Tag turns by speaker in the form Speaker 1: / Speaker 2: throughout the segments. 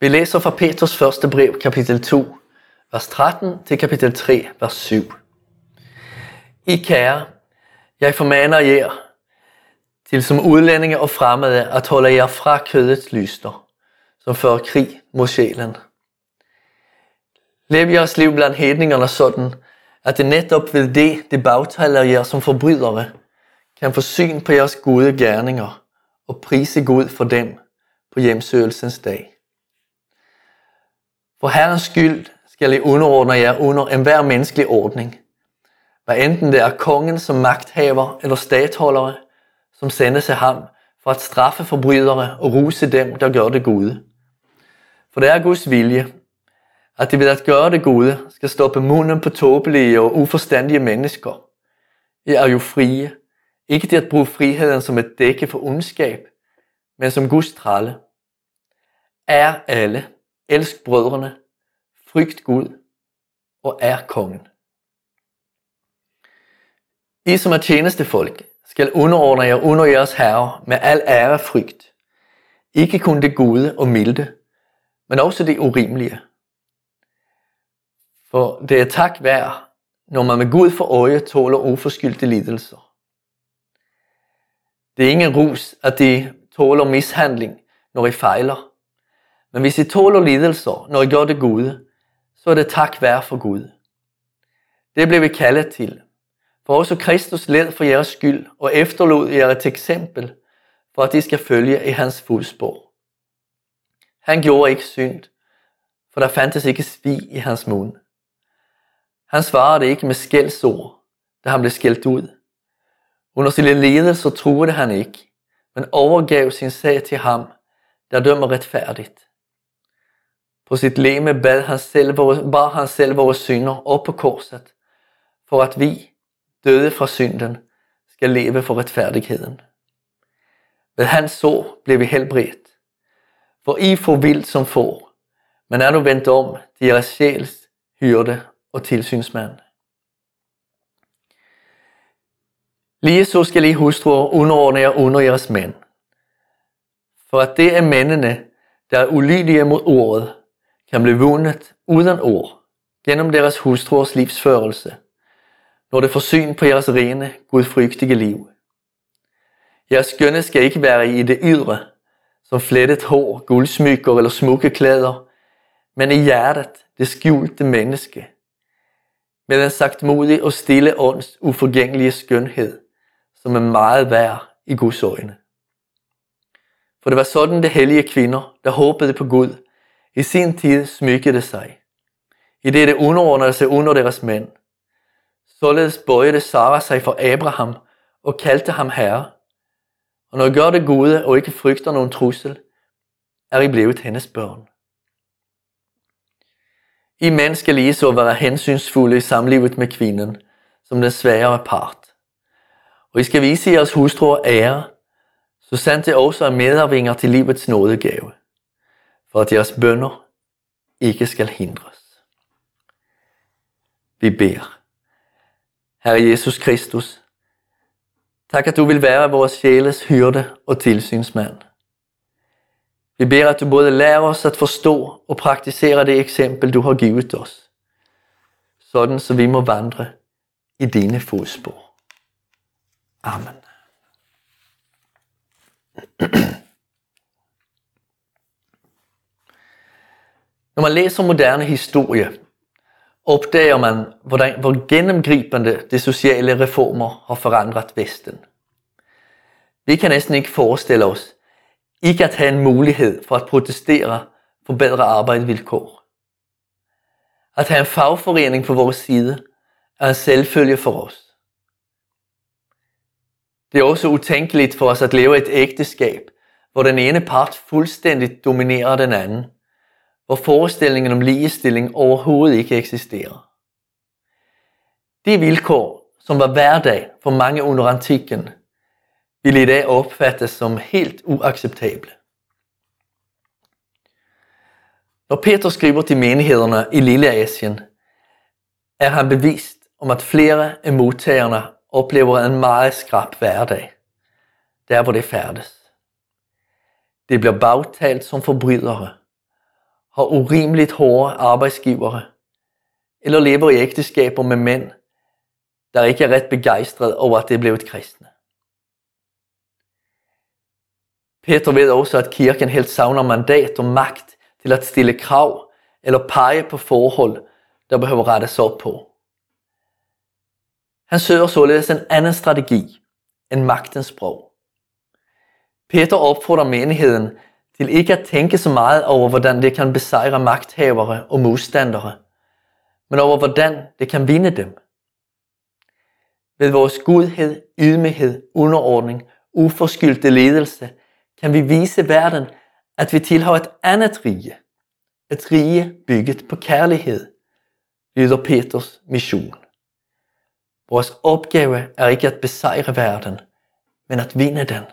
Speaker 1: Vi læser fra Petrus første brev, kapitel 2, vers 13 til kapitel 3, vers 7. I kære, jeg formaner jer til som udlændinge og fremmede at holde jer fra kødets lyster, som fører krig mod sjælen. Lev jeres liv blandt hedningerne sådan, at det netop ved det, det bagtaler jer som forbrydere, kan få syn på jeres gode gerninger og prise Gud for dem på hjemsøgelsens dag. For Herrens skyld skal I underordne jer under enhver menneskelig ordning, hvad enten det er kongen som magthaver eller statholdere, som sendes af ham for at straffe forbrydere og ruse dem, der gør det gode. For det er Guds vilje, at de ved at gøre det gode skal stoppe munden på tåbelige og uforstandige mennesker. I er jo frie, ikke til at bruge friheden som et dække for ondskab, men som Guds tralle. Er alle, elsk brødrene, frygt Gud og er kongen. I som er tjenestefolk skal underordne jer under jeres herre med al ære og frygt. Ikke kun det gode og milde, men også det urimelige. For det er tak værd, når man med Gud for øje tåler uforskyldte lidelser. Det er ingen rus, at de tåler mishandling, når I fejler. Men hvis I tåler lidelser, når I gør det gode, så er det tak værd for Gud. Det blev vi kaldet til. For også Kristus led for jeres skyld og efterlod jer et eksempel, for at I skal følge i hans fodspor. Han gjorde ikke synd, for der fandtes ikke svig i hans mund. Han svarede ikke med skældsord, da han blev skældt ud. Under sine lidelser troede han ikke, men overgav sin sag til ham, der dømmer retfærdigt. På sit leme bad han selv, bar han selv vores synder op på korset, for at vi, døde fra synden, skal leve for retfærdigheden. Ved hans sår blev vi helbredt. For I får vildt som får, men er du vendt om til jeres sjæls hyrde og tilsynsmand. Lige så skal I hustruer underordne jer under jeres mænd. For at det er mændene, der er ulydige mod ordet, kan blive vundet uden ord, gennem deres hustruers livsførelse, når det får syn på jeres rene, gudfrygtige liv. Jeres skønne skal ikke være i det ydre, som flettet hår, guldsmykker eller smukke klæder, men i hjertet, det skjulte menneske, med en sagtmodig og stille ånds uforgængelige skønhed, som er meget værd i Guds øjne. For det var sådan de hellige kvinder, der håbede på Gud, i sin tid smykkede sig, i det det underordnede sig under deres mænd. Således bøjede Sara sig for Abraham og kaldte ham herre. Og når I gør det gode og ikke frygter nogen trussel, er I blevet hendes børn. I mænd skal lige så være hensynsfulde i samlivet med kvinden, som den svagere part. Og I skal vise jeres hustruer ære, så sandt det også er medarvinger til livets nådegave for at jeres bønder ikke skal hindres. Vi beder. Herre Jesus Kristus, tak at du vil være vores sjæles hyrde og tilsynsmand. Vi beder, at du både lærer os at forstå og praktisere det eksempel, du har givet os, sådan så vi må vandre i dine fodspor. Amen. Når man læser moderne historie, opdager man, hvordan, hvor gennemgribende de sociale reformer har forandret Vesten. Vi kan næsten ikke forestille os, ikke at have en mulighed for at protestere for bedre arbejdsvilkår. At have en fagforening på vores side er en selvfølge for os. Det er også utænkeligt for os at leve et ægteskab, hvor den ene part fuldstændigt dominerer den anden – hvor forestillingen om ligestilling overhovedet ikke eksisterede. De vilkår, som var hverdag for mange under antikken, ville i dag opfattes som helt uacceptable. Når Peter skriver til menighederne i Lille Asien, er han bevist om, at flere af modtagerne oplever en meget skrab hverdag, der hvor det færdes. Det bliver bagtalt som forbrydere, har urimeligt hårde arbejdsgivere, eller lever i ægteskaber med mænd, der ikke er ret begejstret over, at det er blevet kristne. Peter ved også, at kirken helt savner mandat og magt til at stille krav eller pege på forhold, der behøver rettes op på. Han søger således en anden strategi end magtens sprog. Peter opfordrer menigheden til ikke at tænke så meget over, hvordan det kan besejre magthavere og modstandere, men over hvordan det kan vinde dem. Ved vores godhed, ydmyghed, underordning, uforskyldte ledelse, kan vi vise verden, at vi tilhører et andet rige. Et rige bygget på kærlighed, lyder Peters mission. Vores opgave er ikke at besejre verden, men at vinde den.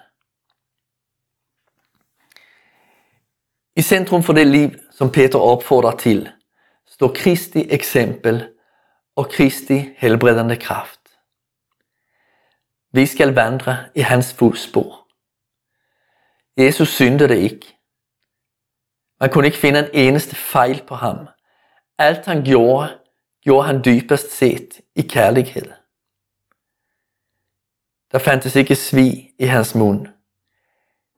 Speaker 1: I centrum for det liv, som Peter opfordrer til, står Kristi eksempel og Kristi helbredende kraft. Vi skal vandre i hans fodspor. Jesus syndede ikke. Man kunne ikke finde en eneste fejl på ham. Alt han gjorde, gjorde han dybest set i kærlighed. Der fandtes ikke svig i hans mund.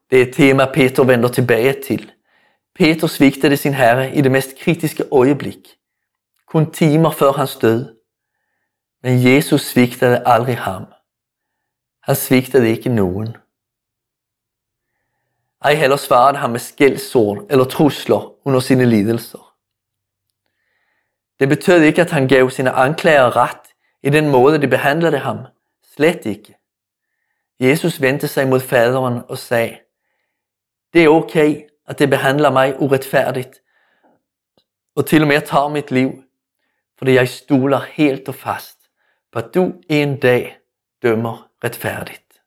Speaker 1: Det er et tema, Peter vender tilbage til. Peter svigtede sin herre i det mest kritiske øjeblik, kun timer før hans død. Men Jesus svigtede aldrig ham. Han svigtede ikke nogen. Ej heller svarede han med skældsord eller trusler under sine lidelser. Det betød ikke, at han gav sine anklager ret i den måde, de behandlede ham. Slet ikke. Jesus vendte sig mod faderen og sagde, det er okay, at det behandler mig uretfærdigt, og til og med tager mit liv, fordi jeg stoler helt og fast på, at du en dag dømmer retfærdigt.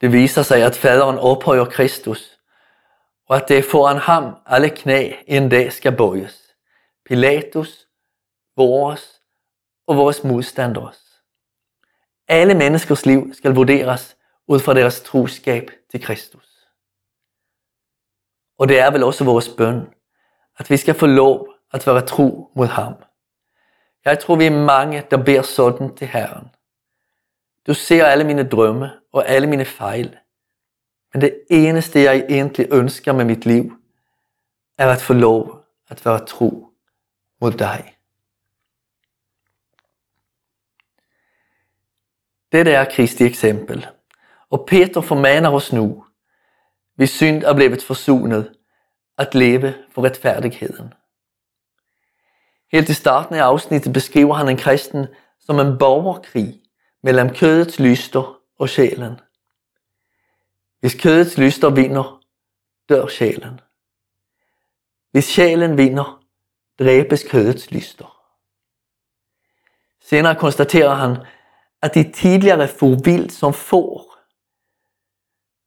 Speaker 1: Det viser sig, at faderen ophøjer Kristus, og at det er foran ham alle knæ en dag skal bøjes. Pilatus, vores og vores modstanders. Alle menneskers liv skal vurderes ud fra deres troskab til Kristus. Og det er vel også vores bøn, at vi skal få lov at være tro mod ham. Jeg tror, vi er mange, der beder sådan til Herren. Du ser alle mine drømme og alle mine fejl. Men det eneste, jeg egentlig ønsker med mit liv, er at få lov at være tro mod dig. Dette er Kristi eksempel. Og Peter formaner os nu, hvis synd er blevet forsonet, at leve for retfærdigheden. Helt i starten af afsnittet beskriver han en kristen som en borgerkrig mellem kødets lyster og sjælen. Hvis kødets lyster vinder, dør sjælen. Hvis sjælen vinder, dræbes kødets lyster. Senere konstaterer han, at de tidligere for vildt som får.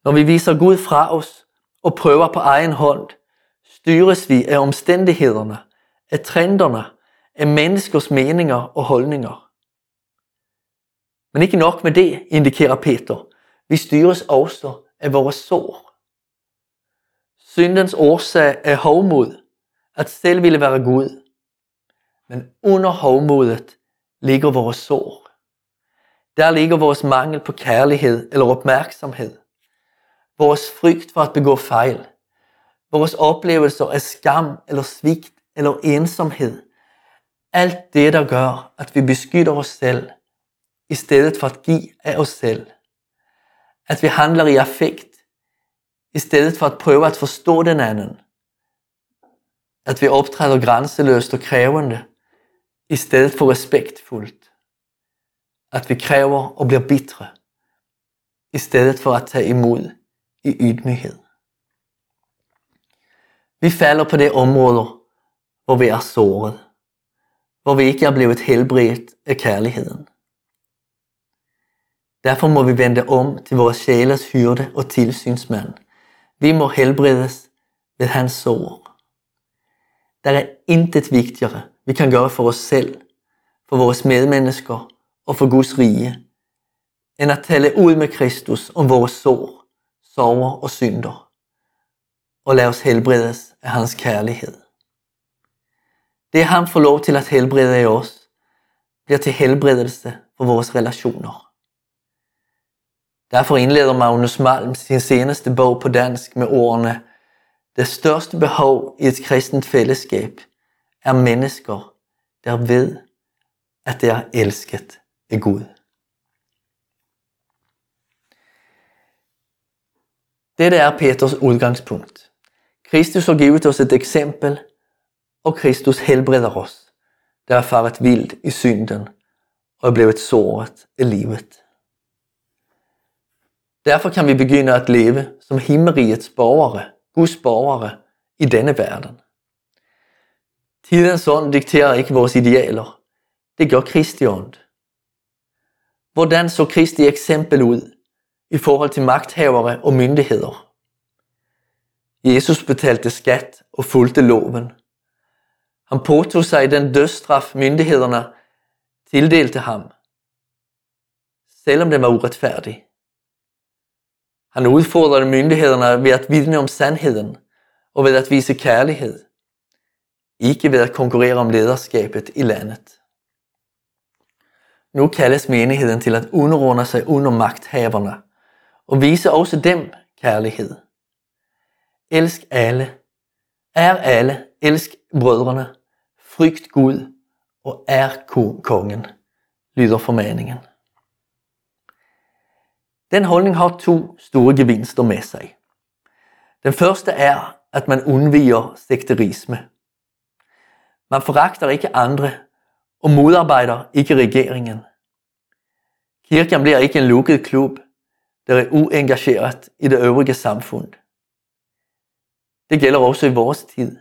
Speaker 1: Når vi viser Gud fra os og prøver på egen hånd, styres vi af omstændighederne, af trenderne, af menneskers meninger og holdninger. Men ikke nok med det, indikerer Peter. Vi styres også af vores sår. Syndens årsag er hovmod, at selv ville være Gud. Men under hovmodet ligger vores sår. Der ligger vores mangel på kærlighed eller opmærksomhed. Vores frygt for at begå fejl. Vores oplevelser af skam eller svigt eller ensomhed. Alt det, der gør, at vi beskytter os selv, i stedet for at give af os selv. At vi handler i affekt, i stedet for at prøve at forstå den anden. At vi optræder grænseløst og krævende, i stedet for respektfuldt at vi kræver og bliver bitre, i stedet for at tage imod i ydmyghed. Vi falder på det område, hvor vi er såret, hvor vi ikke er blevet helbredt af kærligheden. Derfor må vi vende om til vores sjælers hyrde og tilsynsmand. Vi må helbredes ved hans sår. Der er intet vigtigere, vi kan gøre for os selv, for vores medmennesker og for Guds rige, end at tale ud med Kristus om vores sår, sorger og synder. og lad os helbredes af hans kærlighed. Det han får lov til at helbrede i os, bliver til helbredelse for vores relationer. Derfor indleder Magnus Malm sin seneste bog på dansk med ordene Det største behov i et kristent fællesskab er mennesker, der ved, at det er elsket af Gud. Dette er Peters udgangspunkt. Kristus har givet os et eksempel, og Kristus helbreder os, der er faret vildt i synden og er blevet såret i livet. Derfor kan vi begynde at leve som himmerigets borgere, Guds borgere i denne verden. Tidens ånd dikterer ikke vores idealer. Det gør Kristi ånd. Hvordan så Kristi eksempel ud i forhold til magthavere og myndigheder? Jesus betalte skat og fulgte loven. Han påtog sig den dødsstraf myndighederne tildelte ham, selvom den var uretfærdig. Han udfordrede myndighederne ved at vidne om sandheden og ved at vise kærlighed, ikke ved at konkurrere om lederskabet i landet. Nu kaldes menigheden til at underordne sig under magthaverne og vise også dem kærlighed. Elsk alle, er alle, elsk brødrene, frygt Gud og er kongen, lyder formaningen. Den holdning har to store gevinster med sig. Den første er, at man undviger sekterisme. Man foragter ikke andre og modarbejder ikke regeringen. Kirken bliver ikke en lukket klub, der er uengageret i det øvrige samfund. Det gælder også i vores tid,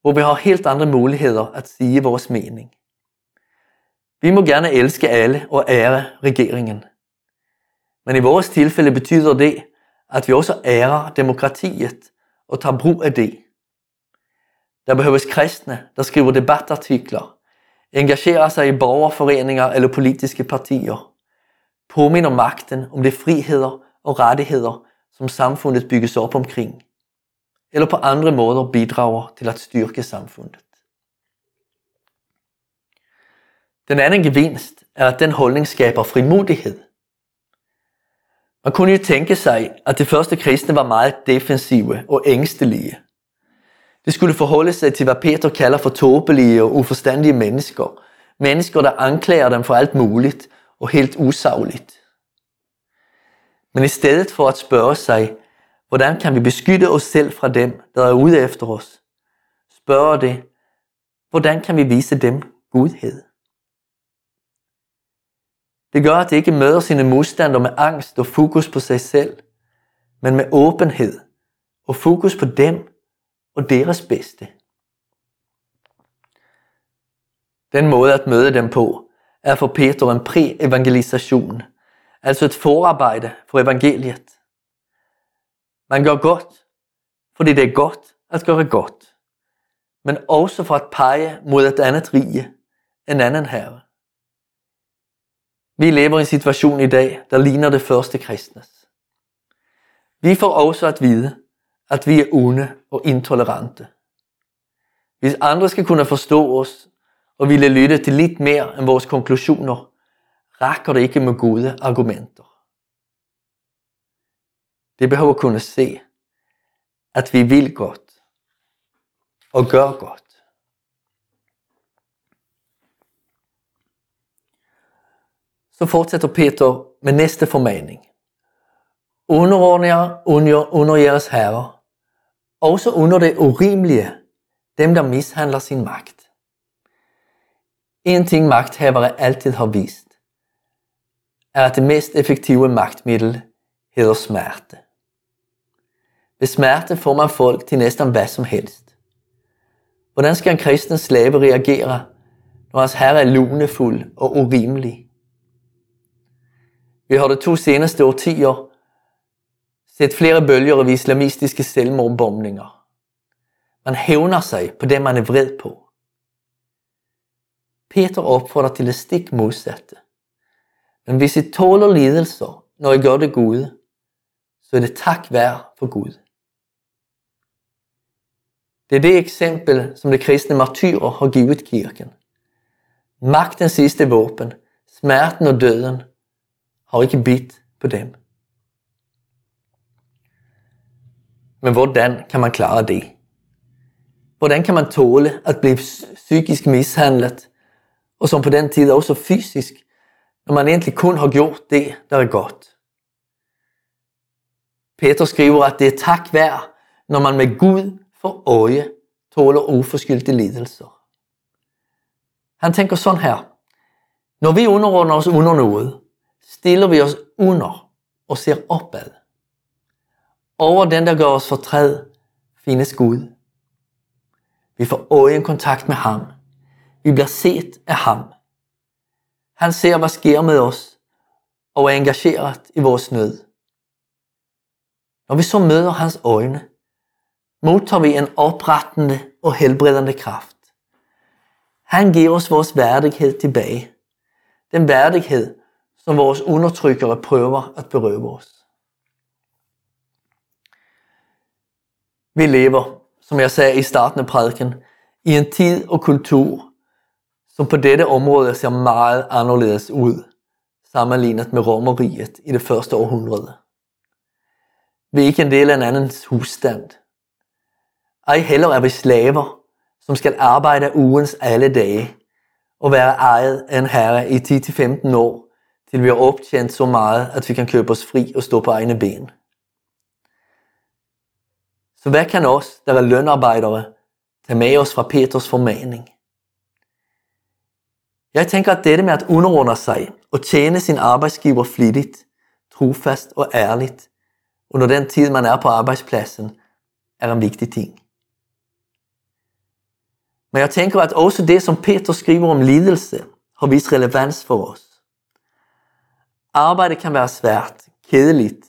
Speaker 1: hvor vi har helt andre muligheder at sige vores mening. Vi må gerne elske alle og ære regeringen. Men i vores tilfælde betyder det, at vi også ærer demokratiet og tager brug af det. Der behøves kristne, der skriver debatartikler, engagerer sig i borgerforeninger eller politiske partier, påminder magten om de friheder og rettigheder, som samfundet bygges op omkring, eller på andre måder bidrager til at styrke samfundet. Den anden gevinst er, at den holdning skaber frimodighed. Man kunne jo tænke sig, at de første kristne var meget defensive og ængstelige. De skulle forholde sig til, hvad Peter kalder for tåbelige og uforstandige mennesker. Mennesker, der anklager dem for alt muligt og helt usagligt. Men i stedet for at spørge sig, hvordan kan vi beskytte os selv fra dem, der er ude efter os, spørger det, hvordan kan vi vise dem godhed? Det gør, at det ikke møder sine modstandere med angst og fokus på sig selv, men med åbenhed og fokus på dem og deres bedste. Den måde at møde dem på er for Peter en præ-evangelisation, altså et forarbejde for evangeliet. Man gør godt, fordi det er godt at gøre godt, men også for at pege mod et andet rige, en anden herre. Vi lever i en situation i dag, der ligner det første kristnes. Vi får også at vide, at vi er onde og intolerante. Hvis andre skal kunne forstå os og ville lytte til lidt mere end vores konklusioner, rækker det ikke med gode argumenter. Det behøver kunne se, at vi vil godt og gør godt. Så fortsætter Peter med næste formaning. Underordne jer under, under jeres herrer, også under det urimelige, dem der mishandler sin magt. En ting magthavere altid har vist, er at det mest effektive magtmiddel hedder smerte. Ved smerte får man folk til næsten hvad som helst. Hvordan skal en kristen slave reagere, når hans herre er lunefuld og urimelig? Vi har de to seneste årtier set flere bølger af islamistiske selvmordbombninger. Man hævner sig på det, man er vred på. Peter opfordrer til det stik modsatte. Men hvis I tåler lidelser, når I gør det gode, så er det tak værd for Gud. Det er det eksempel, som de kristne martyrer har givet kirken. Magtens sidste våben, smerten og døden, har ikke bidt på dem. Men hvordan kan man klare det? Hvordan kan man tåle at blive psykisk mishandlet, og som på den tid også fysisk, når man egentlig kun har gjort det, der er godt? Peter skriver, at det er tak værd, når man med Gud for øje tåler uforskyldte lidelser. Han tænker sådan her. Når vi underordner os under noget, stiller vi os under og ser opad. Over den, der gør os fortræd, findes Gud. Vi får øjenkontakt med ham. Vi bliver set af ham. Han ser, hvad sker med os, og er engageret i vores nød. Når vi så møder hans øjne, modtager vi en oprettende og helbredende kraft. Han giver os vores værdighed tilbage. Den værdighed, som vores undertrykkere prøver at berøve os. Vi lever, som jeg sagde i starten af prædiken, i en tid og kultur, som på dette område ser meget anderledes ud, sammenlignet med romeriet i det første århundrede. Vi er ikke en del af en andens husstand. Ej heller er vi slaver, som skal arbejde ugens alle dage og være ejet af en herre i 10-15 år, til vi har optjent så meget, at vi kan købe os fri og stå på egne ben. Så hvad kan os, der er lønarbejdere, tage med os fra Peters formaning? Jeg tænker, at dette med at underordne sig og tjene sin arbejdsgiver flittigt, trofast og ærligt, under den tid, man er på arbejdspladsen, er en vigtig ting. Men jeg tænker, at også det, som Peter skriver om lidelse, har vist relevans for os. Arbejde kan være svært, kedeligt,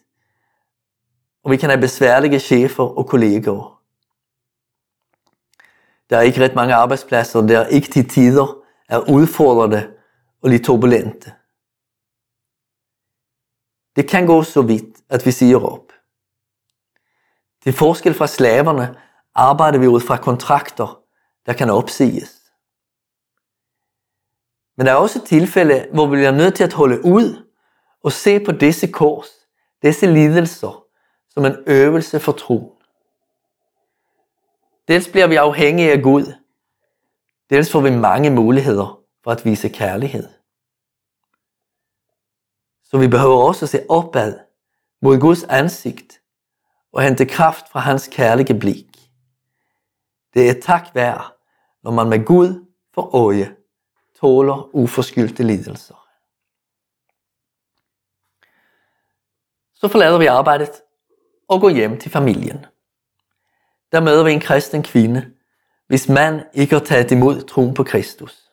Speaker 1: og vi kan have besværlige chefer og kolleger. Der er ikke ret mange arbejdspladser, der ikke til tider er udfordrende og lidt turbulente. Det kan gå så vidt, at vi siger op. Til forskel fra slaverne arbejder vi ud fra kontrakter, der kan opsiges. Men der er også tilfælde, hvor vi bliver nødt til at holde ud og se på disse kors, disse lidelser, som en øvelse for troen. Dels bliver vi afhængige af Gud, dels får vi mange muligheder for at vise kærlighed. Så vi behøver også at se opad mod Guds ansigt og hente kraft fra hans kærlige blik. Det er tak værd, når man med Gud for øje tåler uforskyldte lidelser. Så forlader vi arbejdet og går hjem til familien. Der møder vi en kristen kvinde, hvis man ikke har taget imod troen på Kristus.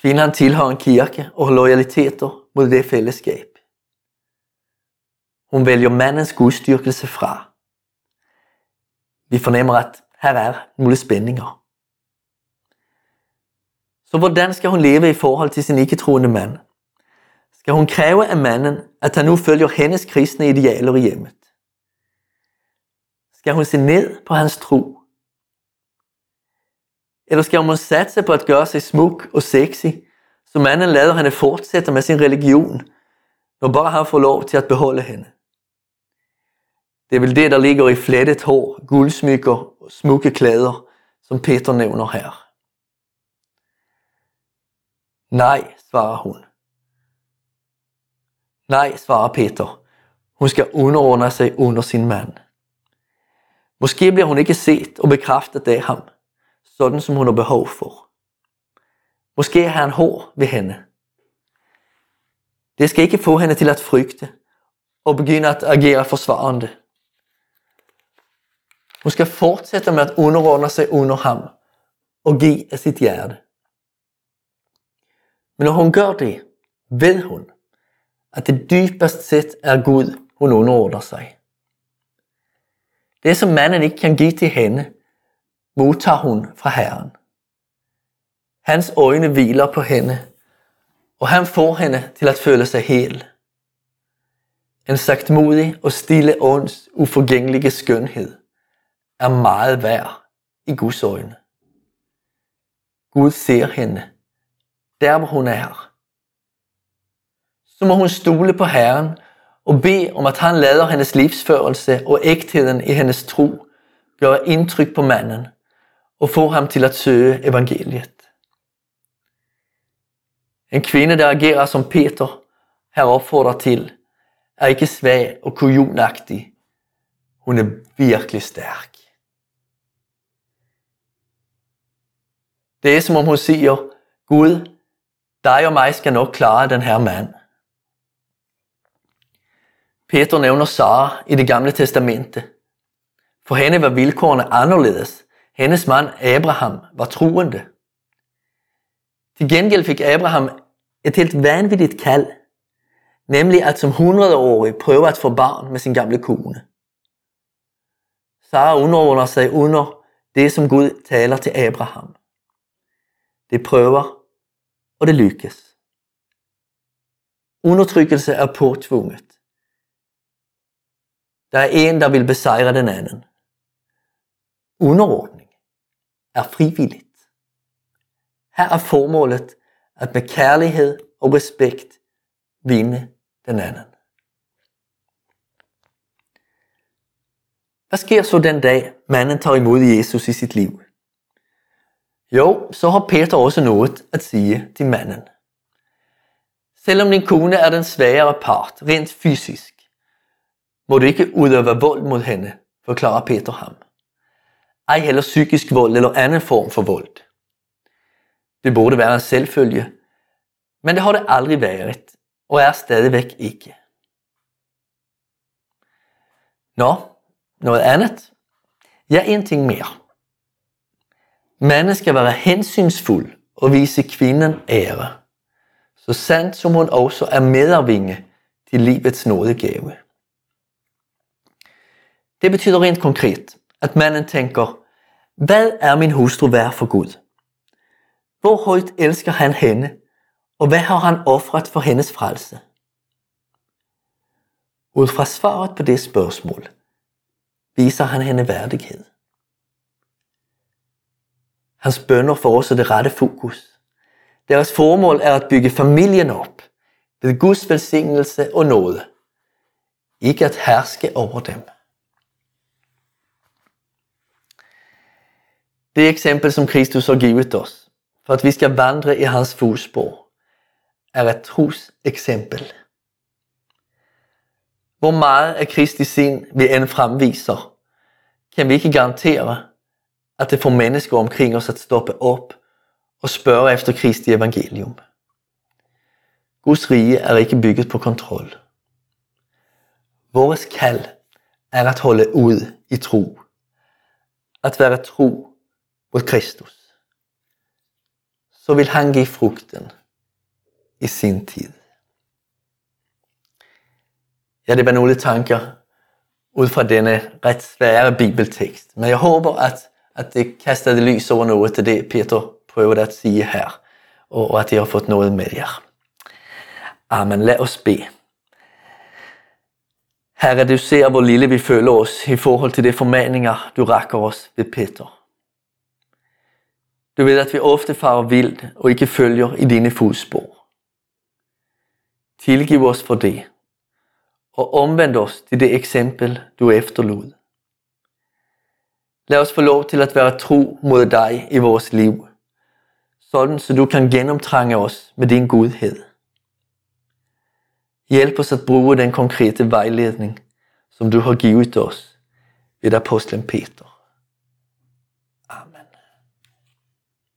Speaker 1: Kvinden tilhører en kirke og har lojaliteter mod det fællesskab. Hun vælger mandens gudstyrkelse fra. Vi fornemmer, at her er nogle spændinger. Så hvordan skal hun leve i forhold til sin ikke-troende mand? Skal hun kræve af manden, at han nu følger hendes kristne idealer i hjemmet? Skal hun se ned på hans tro? Eller skal hun satse på at gøre sig smuk og sexy, så manden lader hende fortsætte med sin religion, når bare han får lov til at beholde hende? Det er vel det, der ligger i flettet hår, guldsmykker og smukke klæder, som Peter nævner her. Nej, svarer hun. Nej, svarer Peter. Hun skal underordne sig under sin mand. Måske bliver hun ikke set og bekræftet af ham, sådan som hun har behov for. Måske er han hård ved hende. Det skal ikke få hende til at frygte og begynde at agere forsvarende. Hun skal fortsætte med at underordne sig under ham og give af sit hjerte. Men når hun gør det, ved hun, at det dybest set er Gud, hun underordner sig. Det, som manden ikke kan give til hende, modtager hun fra Herren. Hans øjne hviler på hende, og han får hende til at føle sig hel. En sagtmodig og stille ånds uforgængelige skønhed er meget værd i Guds øjne. Gud ser hende, der hvor hun er. Så må hun stole på Herren og bede om, at han lader hendes livsførelse og ægtheden i hendes tro gøre indtryk på manden og få ham til at søge evangeliet. En kvinde, der agerer som Peter her opfordrer til, er ikke svag og kujonagtig. Hun er virkelig stærk. Det er som om hun siger, Gud, dig og mig skal nok klare den her mand. Peter nævner Sara i det gamle testamente. For hende var vilkårene anderledes. Hendes mand Abraham var troende. Til gengæld fik Abraham et helt vanvittigt kald, nemlig at som 100-årig prøve at få barn med sin gamle kone. Sara underordner sig under det, som Gud taler til Abraham. Det prøver, og det lykkes. Undertrykkelse er påtvunget. Der er en, der vil besejre den anden. Underord er frivilligt. Her er formålet at med kærlighed og respekt vinde den anden. Hvad sker så den dag, manden tager imod Jesus i sit liv? Jo, så har Peter også noget at sige til manden. Selvom din kone er den svagere part, rent fysisk, må du ikke udøve vold mod hende, forklarer Peter ham. Ej heller psykisk vold eller anden form for vold. Det burde være en selvfølge, men det har det aldrig været, og er stadigvæk ikke. Nå, noget andet? Ja, en ting mere. Manden skal være hensynsfuld og vise kvinden ære, så sandt som hun også er medarvinge til livets nådegave. Det betyder rent konkret, at manden tænker, hvad er min hustru værd for Gud? Hvor højt elsker han hende, og hvad har han offret for hendes frelse? Ud fra svaret på det spørgsmål, viser han hende værdighed. Hans bønder får også det rette fokus. Deres formål er at bygge familien op ved Guds velsignelse og nåde. Ikke at herske over dem. Det eksempel, som Kristus har givet os, for at vi skal vandre i hans fodspor, er et tros eksempel. Hvor meget af Kristi sind vi end fremviser, kan vi ikke garantere, at det får mennesker omkring os at stoppe op og spørge efter Kristi evangelium. Guds rige er ikke bygget på kontrol. Vores kald er at holde ud i tro. At være tro mot Kristus. Så vil han give frugten i sin tid. Ja, det var nogle tanker ud fra denne ret svære bibeltekst. Men jeg håber, at, at det kastede lys over noget til det, Peter prøvede at sige her, og at jeg har fået noget med jer. Amen. Lad os bede. Herre, du ser, hvor lille vi føler os i forhold til de formaninger, du rækker os ved Peter. Du ved, at vi ofte farer vildt og ikke følger i dine fodspor. Tilgiv os for det, og omvend os til det eksempel, du efterlod. Lad os få lov til at være tro mod dig i vores liv, sådan så du kan gennemtrænge os med din godhed. Hjælp os at bruge den konkrete vejledning, som du har givet os ved apostlen Peter.